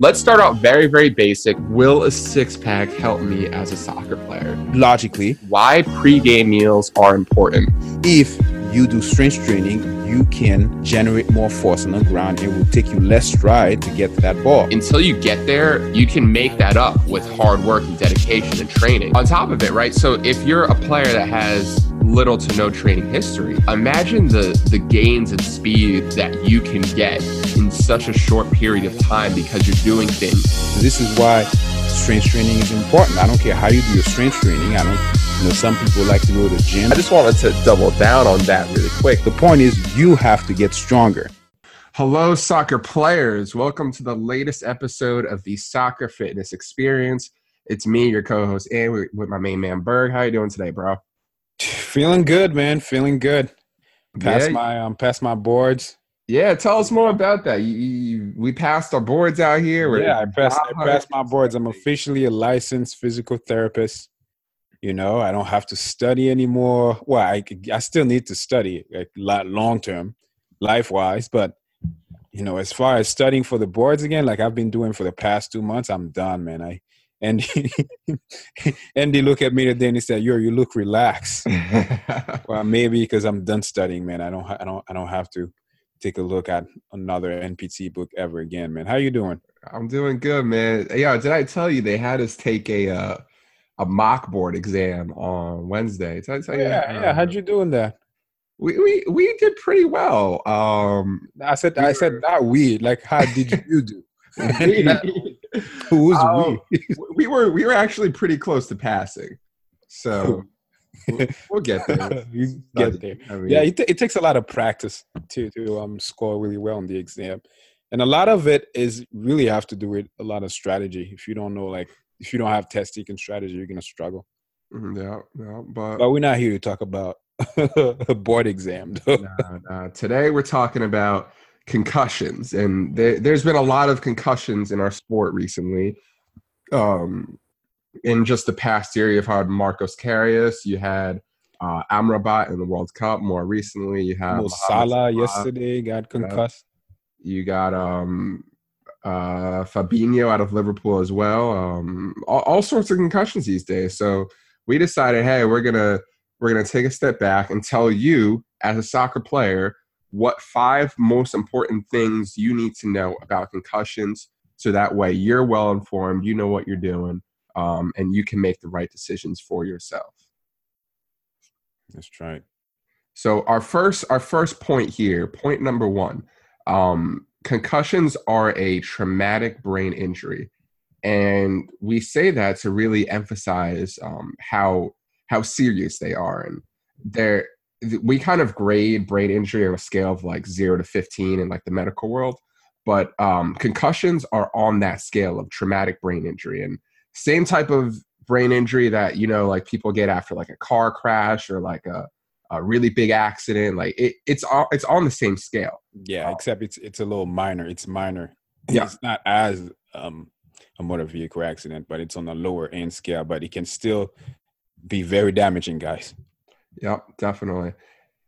Let's start out very, very basic. Will a six pack help me as a soccer player? Logically, Why pre-game meals are important? if you do strength training, you can generate more force on the ground. It will take you less stride to get to that ball. Until you get there, you can make that up with hard work and dedication and training. On top of it, right? So if you're a player that has little to no training history, imagine the the gains in speed that you can get in such a short period of time because you're doing things This is why strength training is important. I don't care how you do your strength training. I don't, you know, some people like to go to the gym. I just wanted to double down on that really quick. The point is, you have to get stronger. Hello, soccer players. Welcome to the latest episode of the Soccer Fitness Experience. It's me, your co-host, and with with my main man Berg. How you doing today, bro? Feeling good, man. Feeling good. Past Yeah. my um, past my boards. Yeah, tell us more about that. You, you, we passed our boards out here. We're- Yeah, I passed, I passed my boards. I'm officially a licensed physical therapist. You know, I don't have to study anymore. Well, I, I still need to study like long term, life wise. But, you know, as far as studying for the boards again, like I've been doing for the past two months, I'm done, man. I and Andy look at me today and he said, "Yo, you look relaxed." well, maybe because I'm done studying, man. I don't, I don't, I don't have to take a look at another NPT book ever again, man. How you doing? I'm doing good, man. Yeah, did I tell you they had us take a uh, a mock board exam on Wednesday? Did I tell you? yeah, that? yeah. How'd you doing that? We, we we did pretty well. Um, I said, We I said not we. Like, how did you do? we, Who's Um, we? we were we were actually pretty close to passing, so we'll, we'll get there. you get there. I mean, Yeah, it, ta- it takes a lot of practice to to um score really well on the exam, and a lot of it is really have to do with a lot of strategy. If you don't know, like, if you don't have test taking strategy, you're gonna struggle. mhm, yeah, yeah, but But we're not here to talk about a board exam. Nah, nah. Today we're talking about concussions, and there, there's been a lot of concussions in our sport recently. Um, in just the past year, you've had Marcos Karius, you had uh, Amrabat in the World Cup. More recently, you Mo Salah Salah. yesterday got concussed. You got um, uh, Fabinho out of Liverpool as well. Um, all, all sorts of concussions these days. So we decided, hey, we're gonna we're gonna take a step back and tell you, as a soccer player, what five most important things you need to know about concussions, so that way you're well informed, you know what you're doing, um, and you can make the right decisions for yourself. That's right. So our first our first point here, point number one, um, concussions are a traumatic brain injury, and we say that to really emphasize um, how how serious they are. And they're we kind of grade brain injury on a scale of like zero to fifteen in like the medical world, but um, concussions are on that scale of traumatic brain injury, and same type of brain injury that you know like people get after like a car crash or like a a really big accident. Like it, it's all it's on the same scale. Yeah, except it's it's a little minor. It's minor. Yeah. It's not as um a motor vehicle accident, but it's on a lower end scale. But it can still be very damaging, guys. Yep, definitely.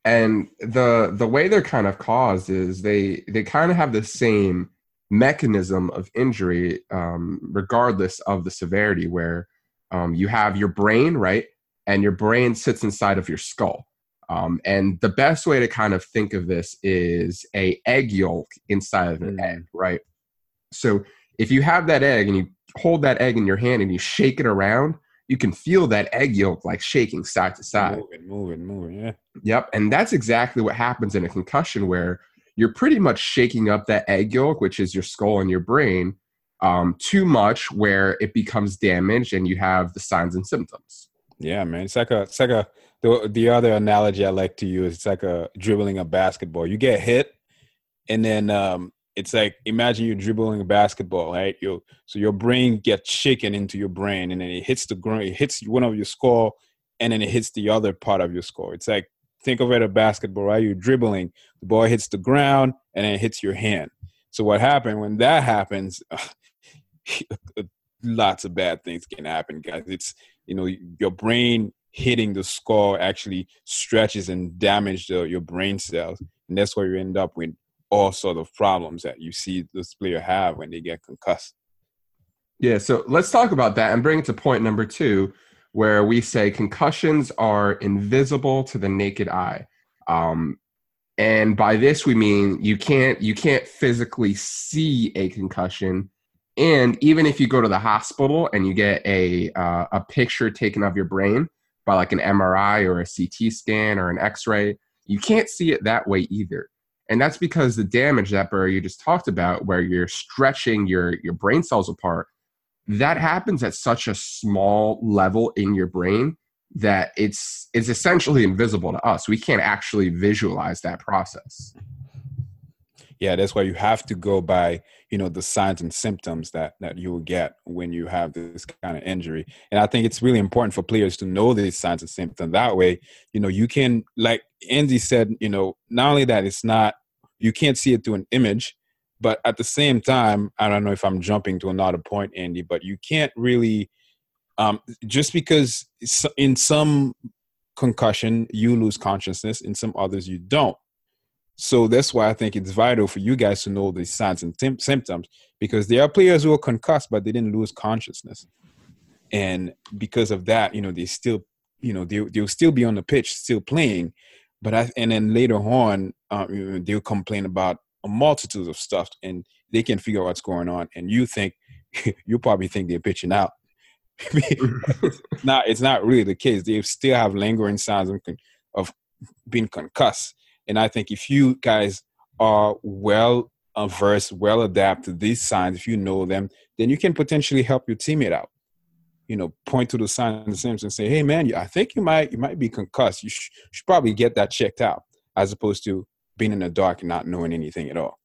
And the the way they're kind of caused is they they kind of have the same mechanism of injury, um, regardless of the severity. Where um, you have your brain, right, and your brain sits inside of your skull. Um, and the best way to kind of think of this is a egg yolk inside of an Mm. egg, right? So if you have that egg and you hold that egg in your hand and you shake it around, you can feel that egg yolk like shaking side to side. Moving, moving, moving. Yeah. Yep. And that's exactly what happens in a concussion where you're pretty much shaking up that egg yolk, which is your skull and your brain, um, too much where it becomes damaged and you have the signs and symptoms. Yeah, man. It's like a it's like a the the other analogy I like to use, it's like a dribbling a basketball. You get hit and then um it's like imagine you're dribbling a basketball, right? You so your brain gets shaken into your brain and then it hits the ground, it hits one of your skull and then it hits the other part of your skull. It's like think of it a basketball, right? You're dribbling, the ball hits the ground and then it hits your hand. So what happened when that happens? lots of bad things can happen, guys. It's you know your brain hitting the skull actually stretches and damages the, your brain cells, and that's where you end up with all sort of problems that you see this player have when they get concussed. Yeah, so let's talk about that and bring it to point number two, where we say concussions are invisible to the naked eye. Um, and by this we mean you can't you can't physically see a concussion and even if you go to the hospital and you get a uh, a picture taken of your brain by like an MRI or a CT scan or an X-ray, you can't see it that way either. And that's because the damage that Burr you just talked about, where you're stretching your your brain cells apart, that happens at such a small level in your brain that it's it's essentially invisible to us. We can't actually visualize that process. Yeah, that's why you have to go by, you know, the signs and symptoms that that you will get when you have this kind of injury. And I think it's really important for players to know these signs and symptoms. That way, you know, you can like Andy said, you know, not only that it's not you can't see it through an image, but at the same time, I don't know if I'm jumping to another point, Andy, but you can't really um, just because in some concussion you lose consciousness, in some others you don't. So that's why I think it's vital for you guys to know the signs and symptoms because there are players who are concussed but they didn't lose consciousness, and because of that, you know they still, you know, they they'll still be on the pitch, still playing, but I, and then later on, um, they'll complain about a multitude of stuff, and they can figure out what's going on, and you think you probably think they're pitching out, it's not it's not really the case. They still have lingering signs of, of being concussed. And I think if you guys are well versed, well adapted to these signs, if you know them, then you can potentially help your teammate out. You know, point to the signs and say, "Hey, man, I think you might you might be concussed. You sh- should probably get that checked out," as opposed to being in the dark and not knowing anything at all.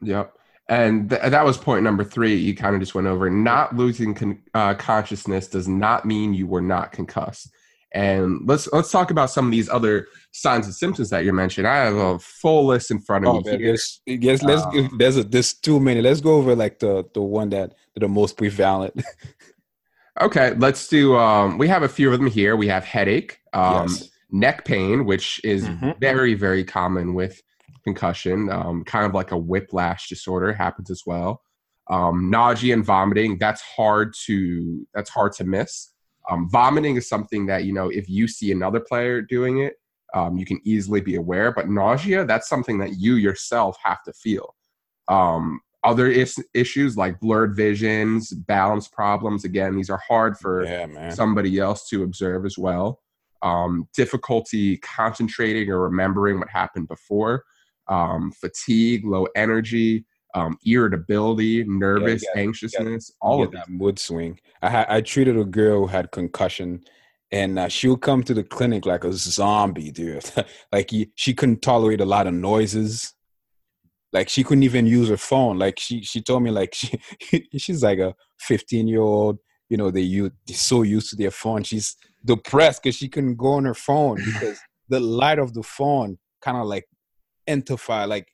Yep and th- that was point number three you kind of just went over not losing con- uh, consciousness does not mean you were not concussed and let's let's talk about some of these other signs and symptoms that you mentioned i have a full list in front of oh, me man, here. yes let's um, there's a there's too many let's go over like the the one that that are most prevalent okay let's do um we have a few of them here we have headache um yes. neck pain which is mm-hmm. very very common with concussion, um, kind of like a whiplash disorder happens as well. Um, nausea and vomiting, that's hard to that's hard to miss. Um, vomiting is something that you know if you see another player doing it, um, you can easily be aware. But nausea, that's something that you yourself have to feel. Um, other is- issues like blurred visions, balance problems, again, these are hard for yeah, somebody else to observe as well. Um, difficulty concentrating or remembering what happened before um, fatigue, low energy, um, irritability, nervous, yeah, anxiousness, all of that mood swing. I I treated a girl who had concussion, and uh, she would come to the clinic like a zombie, dude. like he, she couldn't tolerate a lot of noises. Like she couldn't even use her phone. Like she she told me like she she's like a 15 year old. You know they you they're so used to their phone. She's depressed because she couldn't go on her phone because the light of the phone kind of like intensify like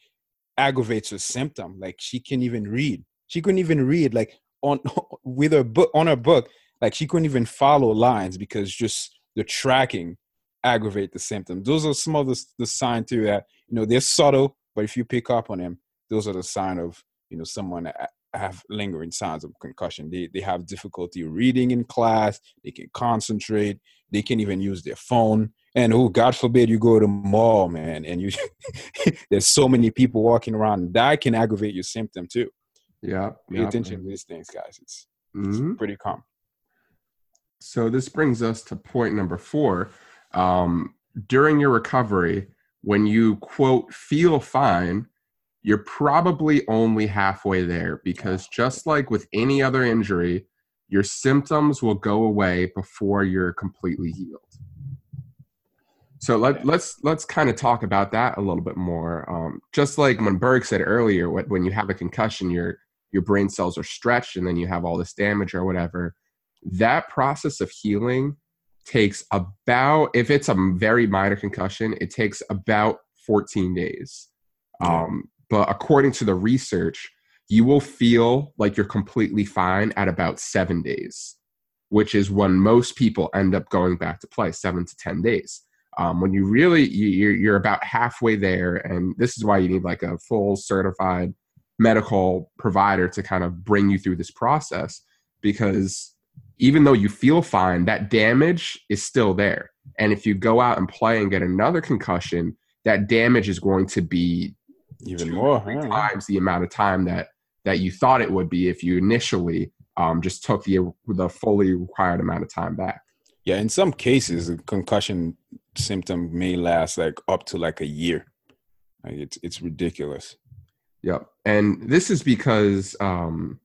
aggravates her symptom. Like she can't even read. She couldn't even read like on with her book on her book like she couldn't even follow lines because just the tracking aggravate the symptoms those are some of the, the signs too that you know they're subtle but if you pick up on them those are the sign of you know someone that have lingering signs of concussion. They, they have difficulty reading in class. They can concentrate. They can even use their phone and oh god forbid you go to the mall man and you there's so many people walking around that can aggravate your symptom too. Yeah pay yeah, attention to these things guys. It's, mm-hmm. it's, pretty common so this brings us to point number four um, during your recovery when you quote feel fine you're probably only halfway there because just like with any other injury your symptoms will go away before you're completely healed so let, us let's, let's kind of talk about that a little bit more. Um, just like when Berg said earlier, when you have a concussion, your your brain cells are stretched, and then you have all this damage or whatever. That process of healing takes about, if it's a very minor concussion, it takes about 14 days. Um, but according to the research, you will feel like you're completely fine at about seven days, which is when most people end up going back to play, seven to 10 days um, when you really you're, you're about halfway there and this is why you need like a full certified medical provider to kind of bring you through this process because even though you feel fine, that damage is still there. And if you go out and play and get another concussion, that damage is going to be even more times the amount of time that that you thought it would be if you initially um, just took the the fully required amount of time back. Yeah, in some cases, a concussion symptom may last like up to like a year. Like it's it's ridiculous. Yep, and this is because um,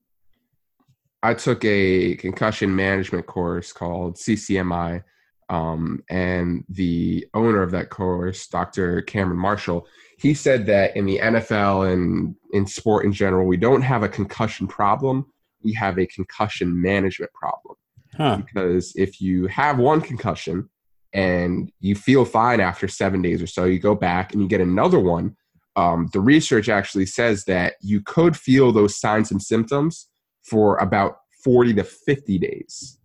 I took a concussion management course called CCMI, um, and the owner of that course, Dr. Cameron Marshall, he said that in the NFL and in sport in general, we don't have a concussion problem. We have a concussion management problem. Huh. Because if you have one concussion and you feel fine after seven days or so, you go back and you get another one. Um, the research actually says that you could feel those signs and symptoms for about 40 to 50 days.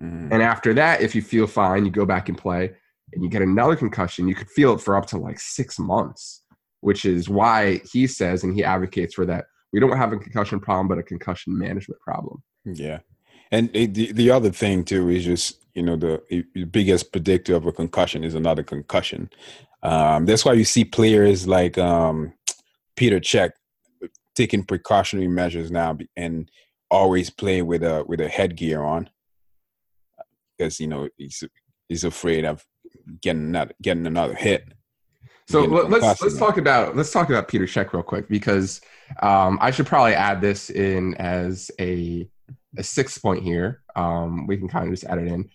Mm. And after that, if you feel fine, you go back and play and you get another concussion, you could feel it for up to like six months, which is why he says and he advocates for that. We don't have a concussion problem, but a concussion management problem. Yeah. And the, the other thing too is just, you know, the, the biggest predictor of a concussion is another concussion. Um, that's why you see players like um, Peter Cech taking precautionary measures now and always play with a with a headgear on because you know he's he's afraid of getting another getting another hit. So let's let's talk about let's talk about Peter Cech real quick because um, I should probably add this in as a a sixth point here. Um, we can kind of just add it in.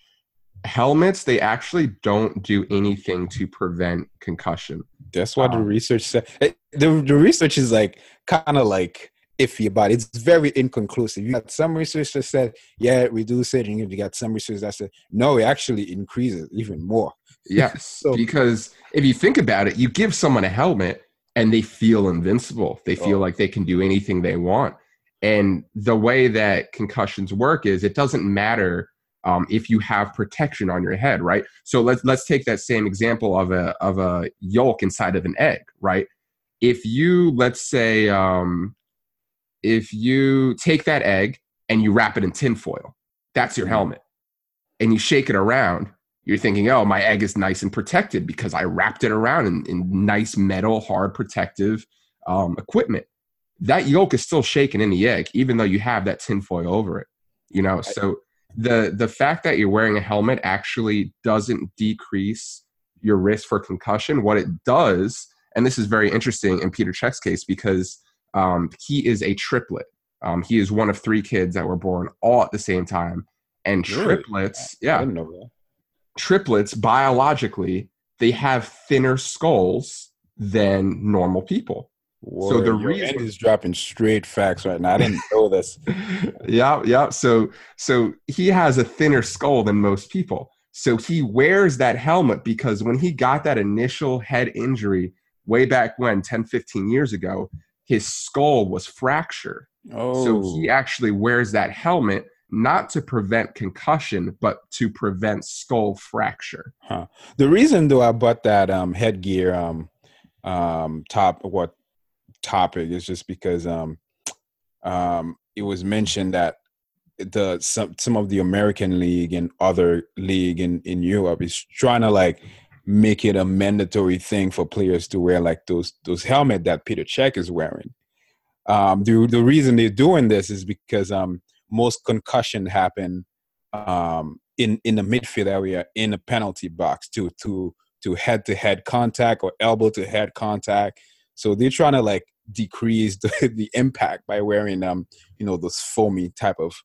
Helmets they actually don't do anything to prevent concussion. That's what um, the research said. Eh, the the research is like kind of like iffy about it. It's very inconclusive. You got some research that said, yeah, it reduces it, and you got some research that said, no, it actually increases even more. Yes, so, because if you think about it, you give someone a helmet and they feel invincible. They feel oh. like they can do anything they want. And the way that concussions work is it doesn't matter um, if you have protection on your head, right? So let's let's take that same example of a of a yolk inside of an egg, right? If you let's say um, if you take that egg and you wrap it in tinfoil, that's your mm-hmm. helmet, and you shake it around, you're thinking, oh, my egg is nice and protected because I wrapped it around in, in nice metal, hard protective um, equipment. That yolk is still shaking in the egg, even though you have that tinfoil over it. You know, so the the fact that you're wearing a helmet actually doesn't decrease your risk for concussion. What it does, and this is very interesting in Peter Cech's case because um, he is a triplet. Um, he is one of three kids that were born all at the same time. And really? triplets, yeah, triplets biologically, they have thinner skulls than normal people. Whoa, so the reason is dropping straight facts right now. I didn't know this. yeah, yeah. So so he has a thinner skull than most people. So he wears that helmet because when he got that initial head injury way back when 10 15 years ago, his skull was fractured. Oh. So he actually wears that helmet not to prevent concussion, but to prevent skull fracture. Huh. The reason though I bought that um, headgear um, um, top what topic is just because um, um, it was mentioned that the some some of the American league and other league in in Europe is trying to like make it a mandatory thing for players to wear like those those helmet that Peter Cech is wearing. Um, the the reason they're doing this is because um, most concussion happen um, in in the midfield area in the penalty box to to to head to head contact or elbow to head contact. So they're trying to like decrease the, the impact by wearing um you know those foamy type of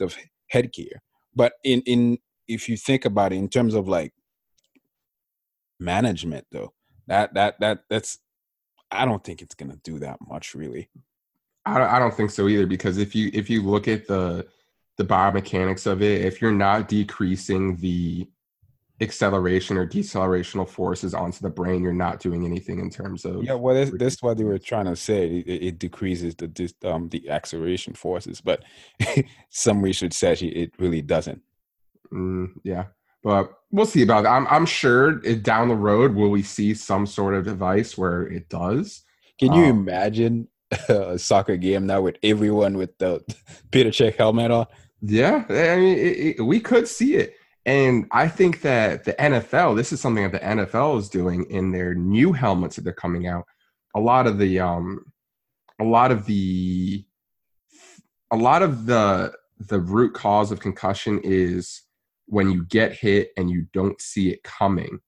of headgear. But in in if you think about it in terms of like management though. That that that that's I don't think it's gonna do that much really. I, I don't think so either because if you if you look at the the biomechanics of it, if you're not decreasing the acceleration or decelerational forces onto the brain, you're not doing anything in terms of yeah. Well, that's, that's what they were trying to say. It, it decreases the um the acceleration forces, but some research says it really doesn't. Mm, yeah, but we'll see about that. I'm, I'm sure it, down the road will we see some sort of device where it does. Can you um, imagine a soccer game now with everyone with the Peter Cech helmet on? Yeah, I mean, it, it, we could see it. And I think that the NFL, this is something that the NFL is doing in their new helmets that they're coming out. A lot of the, um, a lot of the, a lot of the the root cause of concussion is when you get hit and you don't see it coming.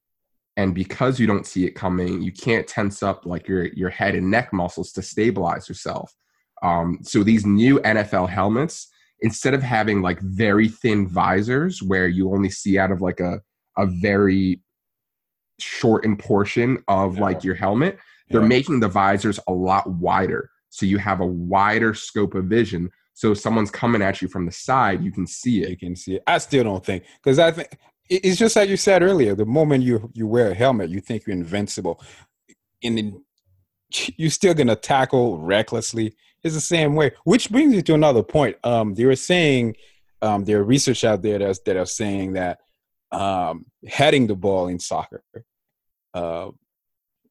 And because you don't see it coming, you can't tense up like your your head and neck muscles to stabilize yourself. Um, so these new NFL helmets, instead of having like very thin visors where you only see out of like a a very shortened portion of yeah. like your helmet, they're making the visors a lot wider. So you have a wider scope of vision. So if someone's coming at you from the side, you can see it. You can see it. I still don't think because I think it's just like you said earlier. The moment you you wear a helmet, you think you're invincible, and then you're still gonna tackle recklessly it's the same way. Which brings me to another point. Um, they were saying um, there are research out there that's, that are saying that um, heading the ball in soccer uh,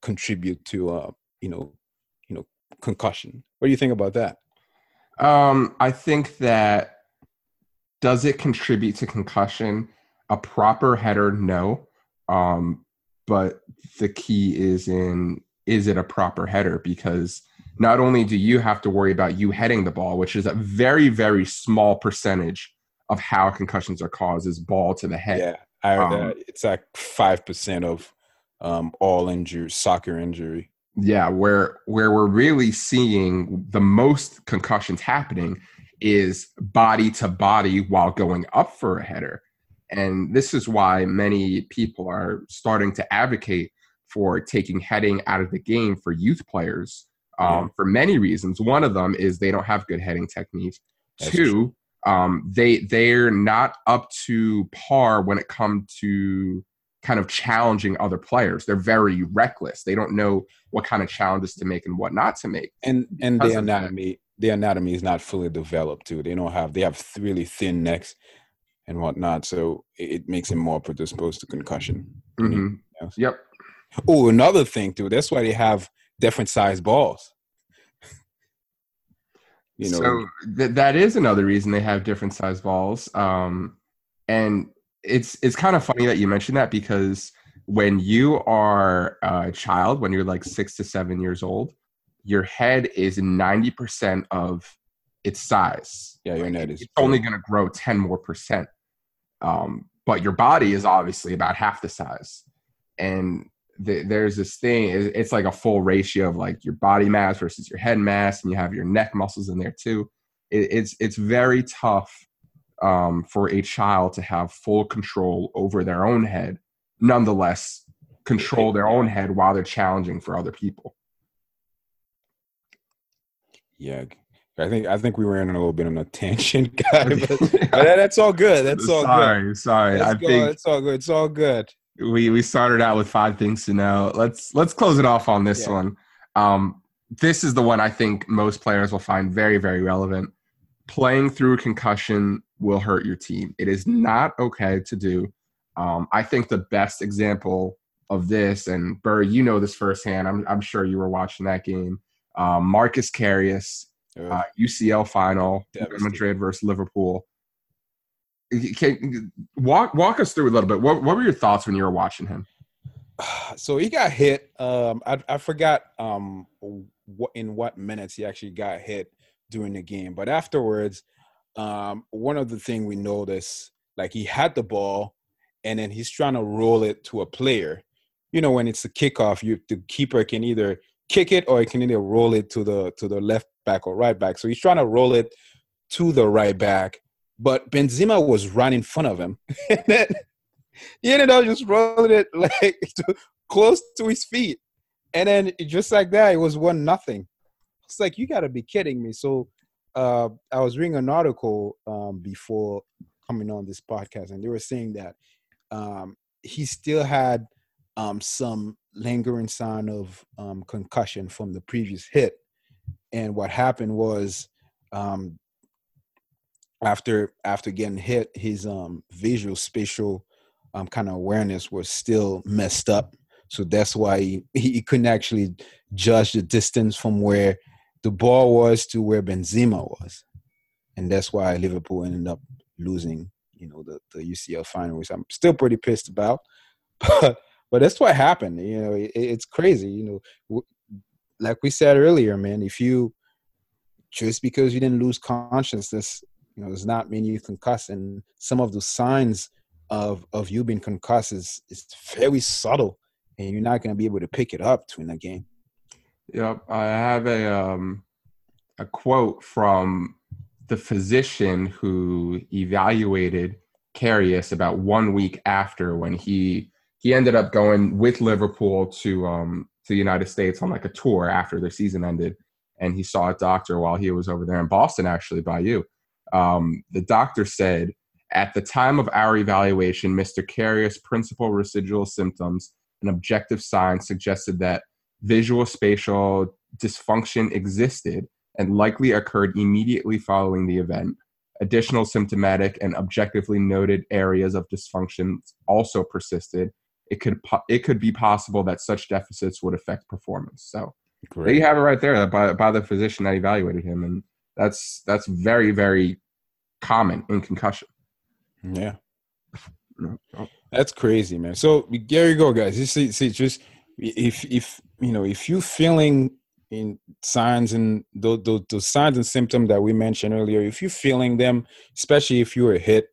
contribute to uh, you know you know concussion. What do you think about that? Um, I think that does it contribute to concussion? A proper header, no. Um, but the key is in is it a proper header because not only do you have to worry about you heading the ball, which is a very, very small percentage of how concussions are caused is ball to the head. Yeah, I, um, it's like five percent of um, all injuries, soccer injury. Yeah, where where we're really seeing the most concussions happening is body to body while going up for a header. And this is why many people are starting to advocate for taking heading out of the game for youth players um, yeah. for many reasons. One of them is they don't have good heading technique. That's Two, um, they they're not up to par when it comes to kind of challenging other players. They're very reckless. They don't know what kind of challenges to make and what not to make. And and the anatomy, the anatomy is not fully developed too. They don't have they have really thin necks and whatnot, so it, makes them more predisposed to concussion. Mm-hmm. Yep. Oh, another thing too. That's why they have different size balls. you know, so th- that is another reason they have different size balls. Um, and it's it's kind of funny that you mentioned that because when you are a child, when you're like six to seven years old, your head is ninety percent of its size. Yeah, your like, is it's only going to grow ten more percent. Um, but your body is obviously about half the size, and the, there's this thing it's like a full ratio of like your body mass versus your head mass and you have your neck muscles in there too it, it's it's very tough um, for a child to have full control over their own head nonetheless control their own head while they're challenging for other people yeah I think I think we ran a little bit on a tangent, guy, but, but that's all good. That's all sorry, good. Sorry, sorry. I think it's all good. It's all good we we started out with five things to know. Let's let's close it off on this yeah. one. Um, this is the one I think most players will find very very relevant. Playing through concussion will hurt your team. It is not okay to do. Um, I think the best example of this, and Burr, you know this firsthand. I'm I'm sure you were watching that game. Um, Marcus Karius, uh, UCL final, Madrid versus Liverpool. Can walk walk us through a little bit. What what were your thoughts when you were watching him? So he got hit. Um, I I forgot um what in what minutes he actually got hit during the game, but afterwards, um, one of the thing we noticed, like he had the ball, and then he's trying to roll it to a player. You know, when it's a kickoff, you the keeper can either kick it or he can either roll it to the to the left back or right back. So he's trying to roll it to the right back but Benzema was right in front of him. and then he ended up just rolling it like to, close to his feet. And then just like that, it was one nothing. It's like you gotta be kidding me. So uh, I was reading an article um, before coming on this podcast, and they were saying that um, he still had um, some lingering sign of um, concussion from the previous hit. And what happened was um, after after getting hit, his um visual spatial um kind of awareness was still messed up. So that's why he, he couldn't actually judge the distance from where the ball was to where Benzema was. and that's why Liverpool ended up losing, you know, the, the UCL final, which I'm still pretty pissed about. But but that's what happened. You know, it, it's crazy. You know, like we said earlier, man. If you just because you didn't lose consciousness, you know, does not mean you concuss. And some of the signs of of you being concussed is is very subtle, and you're not going to be able to pick it up win a game. Yep, I have a um a quote from the physician who evaluated Karius about one week after when he he ended up going with Liverpool to um to the United States on like a tour after their season ended, and he saw a doctor while he was over there in Boston, actually by you. Um, the doctor said at the time of our evaluation, Mr. Karius' principal residual symptoms and objective signs suggested that visual spatial dysfunction existed and likely occurred immediately following the event. Additional symptomatic and objectively noted areas of dysfunction also persisted, it could it could be possible that such deficits would affect performance. So Great. there you have it right there by by the physician that evaluated him, and that's that's very very common in concussion. Yeah, that's crazy, man. So there you go, guys. You see, see, just if if you know if you're feeling in signs and those, those, those signs and symptoms that we mentioned earlier, if you're feeling them, especially if you were hit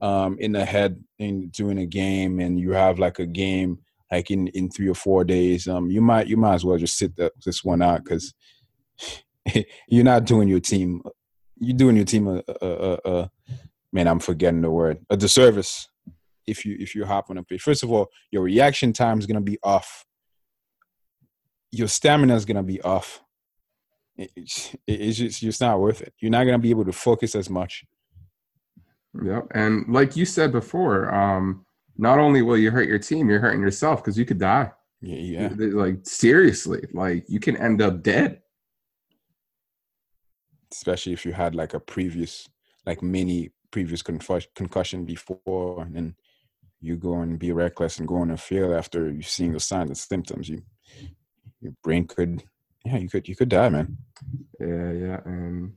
um, in the head in during a game and you have like a game like in, in three or four days, um, you might you might as well just sit the, this one out because you're not doing your team. You're doing your team a, a, a, a, man. I'm forgetting the word a disservice if you if you hop on a pitch. First of all, your reaction time is gonna be off. Your stamina is gonna be off. It, it, it's just it's not worth it. You're not gonna be able to focus as much. Yep. And like you said before, um, not only will you hurt your team, you're hurting yourself because you could die. Yeah, yeah. Like seriously, like you can end up dead. Especially if you had like a previous, like many previous concussion before, and then you go and be reckless and go on a field after you've seen the signs and symptoms. You, your brain could, yeah, you could, you could die, man. Yeah, yeah, and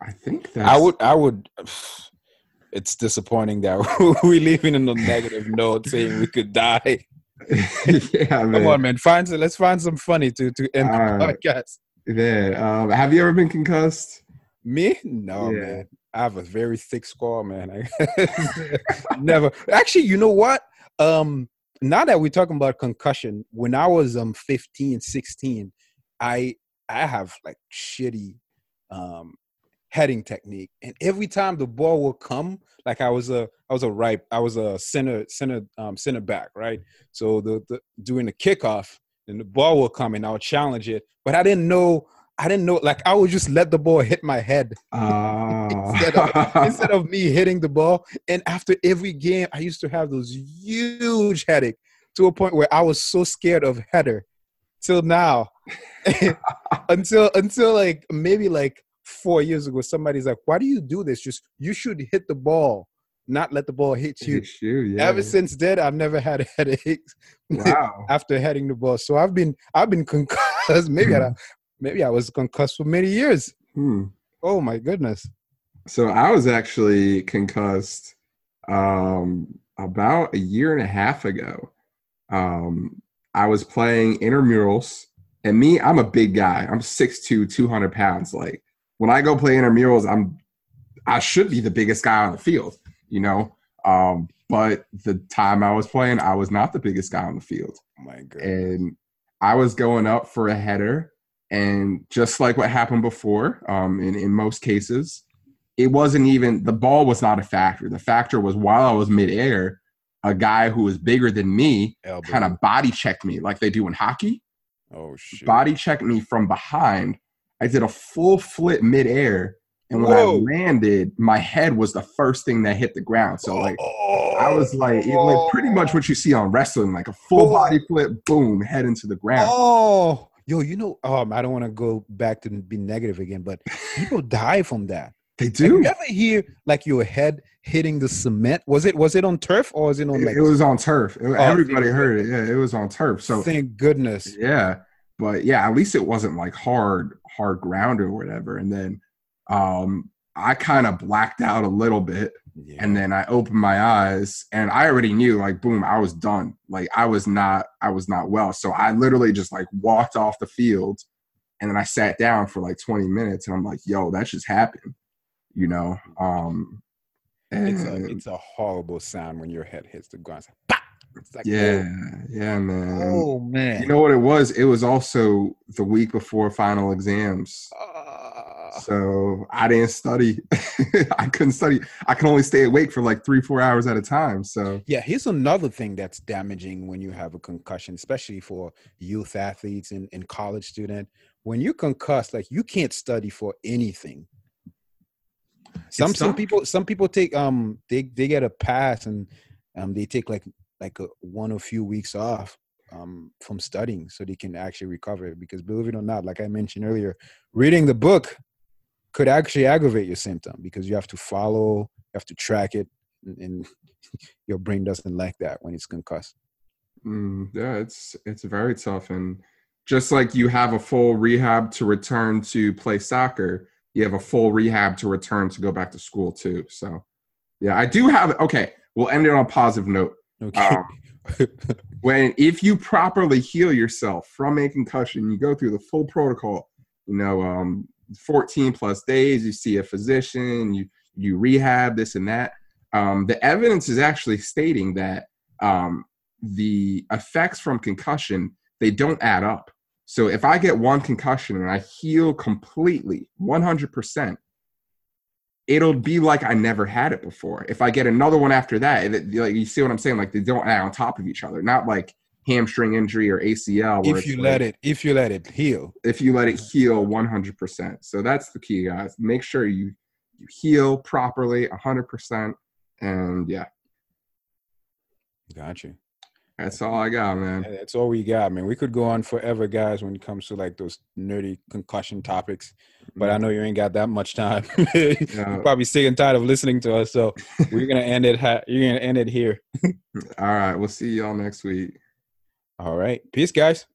I think that I would, I would it's disappointing that we're leaving on a negative note saying we could die. yeah, Come man. on, man. Find let's find some funny to to end the uh, podcast. Man, um, have you ever been concussed? Me? No, yeah. man. I have a very thick skull, man. never. Actually, you know what? Um, now that we're talking about concussion, when I was um 15, 16, I I have like shitty um heading technique. And every time the ball will come, like I was a I was a right I was a center center um, center back, right? So the, the doing the kickoff, and the ball will come and I'll challenge it, but I didn't know. I didn't know, like I would just let the ball hit my head uh. instead, of, instead of me hitting the ball. And after every game, I used to have those huge headache to a point where I was so scared of header till now until until like maybe like four years ago, somebody's like, "Why do you do this? Just you should hit the ball, not let the ball hit you." Hit you yeah. Ever since then, I've never had a headache wow. after hitting the ball. So I've been I've been concussed. Maybe I maybe I was concussed for many years. Hmm. Oh my goodness. So I was actually concussed um, about a year and a half ago. Um, I was playing intramurals, and me, I'm a big guy. I'm 6'2", 200 pounds. Like when I go play intramurals, I'm I should be the biggest guy on the field, you know. Um, but the time I was playing, I was not the biggest guy on the field. Oh my God. And I was going up for a header, and just like what happened before, um, in, in most cases, it wasn't even the ball was not a factor. The factor was while I was midair, a guy who was bigger than me kind of body checked me like they do in hockey. Oh shit. Body checked me from behind I did a full flip midair. And when Whoa. I landed, my head was the first thing that hit the ground. So like oh, I was like, like pretty much what you see on wrestling, like a full oh. body flip, boom, head into the ground. Oh, yo, you know, um, I don't want to go back to be negative again, but people die from that. They do. Like, you ever hear like your head hitting the cement? Was it was it on turf or was it on? Like, it was on turf. It, oh, everybody heard it. Yeah, it was on turf. So thank goodness. Yeah, but yeah, at least it wasn't like hard hard ground or whatever. And then um, I kind of blacked out a little bit. Yeah. And then I opened my eyes and I already knew like boom, I was done. Like I was not I was not well. So I literally just like walked off the field and then I sat down for like 20 minutes and I'm like, yo, that just happened. You know? Um it's a it's a horrible sound when your head hits the ground. It's like, "Bah!" It's like yeah, yeah, man. Oh, man. You know what it was? It was also the week before final exams. Ah. So I didn't study. I couldn't study. I can only stay awake for like three, four hours at a time. So Yeah, here's another thing that's damaging when you have a concussion, especially for youth athletes and, and college student. When you're concussed, like you can't study for anything. Some some people some people take um they they get a pass and um they take like like a one or few weeks off um from studying so they can actually recover because believe it or not, like I mentioned earlier, reading the book could actually aggravate your symptom because you have to follow, you have to track it, and, and your brain doesn't like that when it's concussed. mm, yeah, it's it's very tough. And just like you have a full rehab to return to play soccer, you have a full rehab to return to go back to school too. So yeah, I do have. Okay, we'll end it on a positive note. Okay. Um, when if you properly heal yourself from a concussion, you go through the full protocol. You know, um, 14 plus days. You see a physician. You you rehab this and that. Um, the evidence is actually stating that um, the effects from concussion they don't add up. So if I get one concussion and I heal completely, 100%, it'll be like I never had it before. If I get another one after that, it, like you see what I'm saying? Like they don't add on top of each other. Not like hamstring injury or ACL. If you let like- it, if you let it heal, if you let it heal 100%. So that's the key, guys. Make sure you you heal properly 100%. And yeah, got you. that's all I got, man. That's all we got, man. We could go on forever, guys, when it comes to like those nerdy concussion topics. But I mm-hmm. know you ain't got that much time. You're probably sick and tired of listening to us, so we're gonna end it. Ha- you're gonna end it here. All right, we'll see y'all next week. All right, peace, guys.